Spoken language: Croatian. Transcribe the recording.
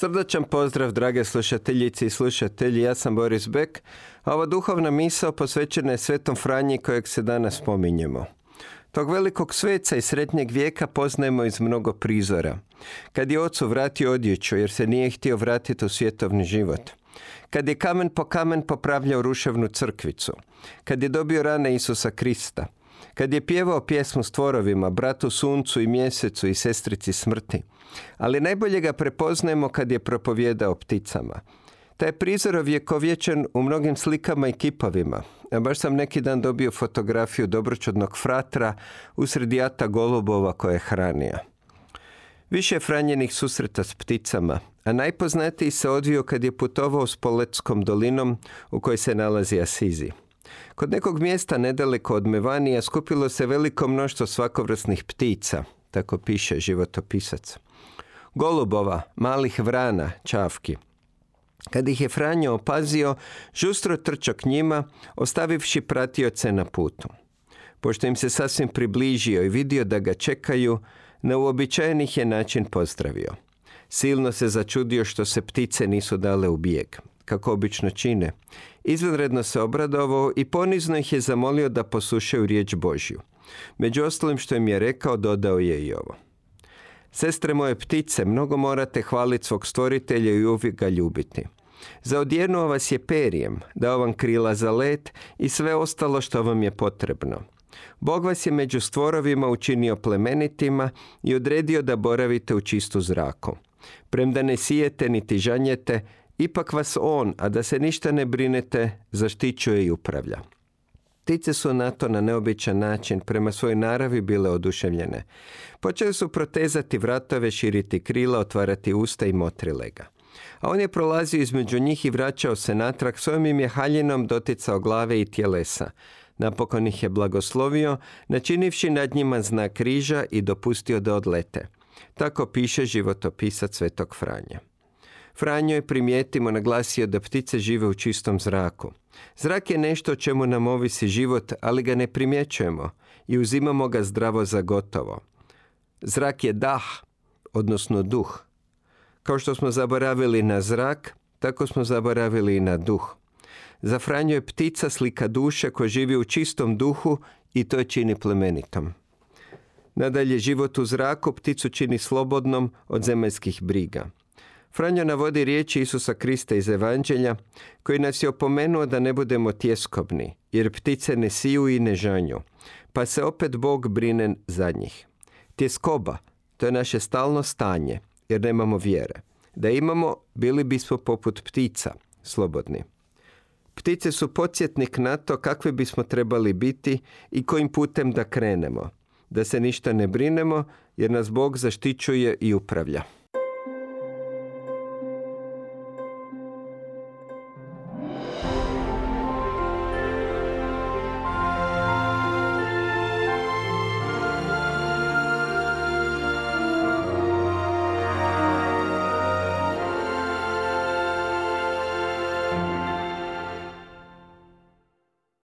Srdačan pozdrav, drage slušateljice i slušatelji. Ja sam Boris Bek, ova duhovna misao posvećena je Svetom Franji kojeg se danas spominjemo. Tog velikog sveca iz sretnjeg vijeka poznajemo iz mnogo prizora. Kad je ocu vratio odjeću jer se nije htio vratiti u svjetovni život. Kad je kamen po kamen popravljao ruševnu crkvicu. Kad je dobio rane Isusa Krista. Kad je pjevao pjesmu stvorovima, bratu suncu i mjesecu i sestrici smrti. Ali najbolje ga prepoznajemo kad je propovjedao pticama. Taj prizor ovjekovječen u mnogim slikama i kipovima. A baš sam neki dan dobio fotografiju dobročudnog fratra usred jata golubova koje je hranija. Više je franjenih susreta s pticama, a najpoznatiji se odvio kad je putovao s Poletskom dolinom u kojoj se nalazi Asizi. Kod nekog mjesta nedaleko od Mevanija skupilo se veliko mnoštvo svakovrsnih ptica, tako piše životopisac. Golubova, malih vrana, čavki. Kad ih je Franjo opazio, žustro trčao k njima, ostavivši pratioce na putu. Pošto im se sasvim približio i vidio da ga čekaju, na uobičajenih je način pozdravio. Silno se začudio što se ptice nisu dale u bijeg, kako obično čine. Izvanredno se obradovao i ponizno ih je zamolio da poslušaju riječ Božju. Među ostalim što im je rekao, dodao je i ovo. Sestre moje ptice, mnogo morate hvaliti svog stvoritelja i uvijek ga ljubiti. Zaodjernuo vas je perijem, dao vam krila za let i sve ostalo što vam je potrebno. Bog vas je među stvorovima učinio plemenitima i odredio da boravite u čistu zraku. Premda ne sijete niti žanjete, ipak vas On, a da se ništa ne brinete, zaštićuje i upravlja. Ptice su na to na neobičan način prema svojoj naravi bile oduševljene. Počeli su protezati vratove, širiti krila, otvarati usta i motrile ga. A on je prolazio između njih i vraćao se natrag, svojim im je haljinom doticao glave i tjelesa. Napokon ih je blagoslovio, načinivši nad njima znak križa i dopustio da odlete. Tako piše životopisac Svetog Franja. Franjo je primijetimo naglasio da ptice žive u čistom zraku. Zrak je nešto o čemu nam ovisi život, ali ga ne primjećujemo i uzimamo ga zdravo za gotovo. Zrak je dah, odnosno duh. Kao što smo zaboravili na zrak, tako smo zaboravili i na duh. Za Franjo je ptica slika duše koja živi u čistom duhu i to je čini plemenitom. Nadalje, život u zraku pticu čini slobodnom od zemaljskih briga. Franjo navodi riječi Isusa Krista iz Evanđelja, koji nas je opomenuo da ne budemo tjeskobni, jer ptice ne siju i ne žanju, pa se opet Bog brine za njih. Tjeskoba, to je naše stalno stanje, jer nemamo vjere. Da imamo, bili bismo poput ptica, slobodni. Ptice su podsjetnik na to kakvi bismo trebali biti i kojim putem da krenemo. Da se ništa ne brinemo, jer nas Bog zaštićuje i upravlja.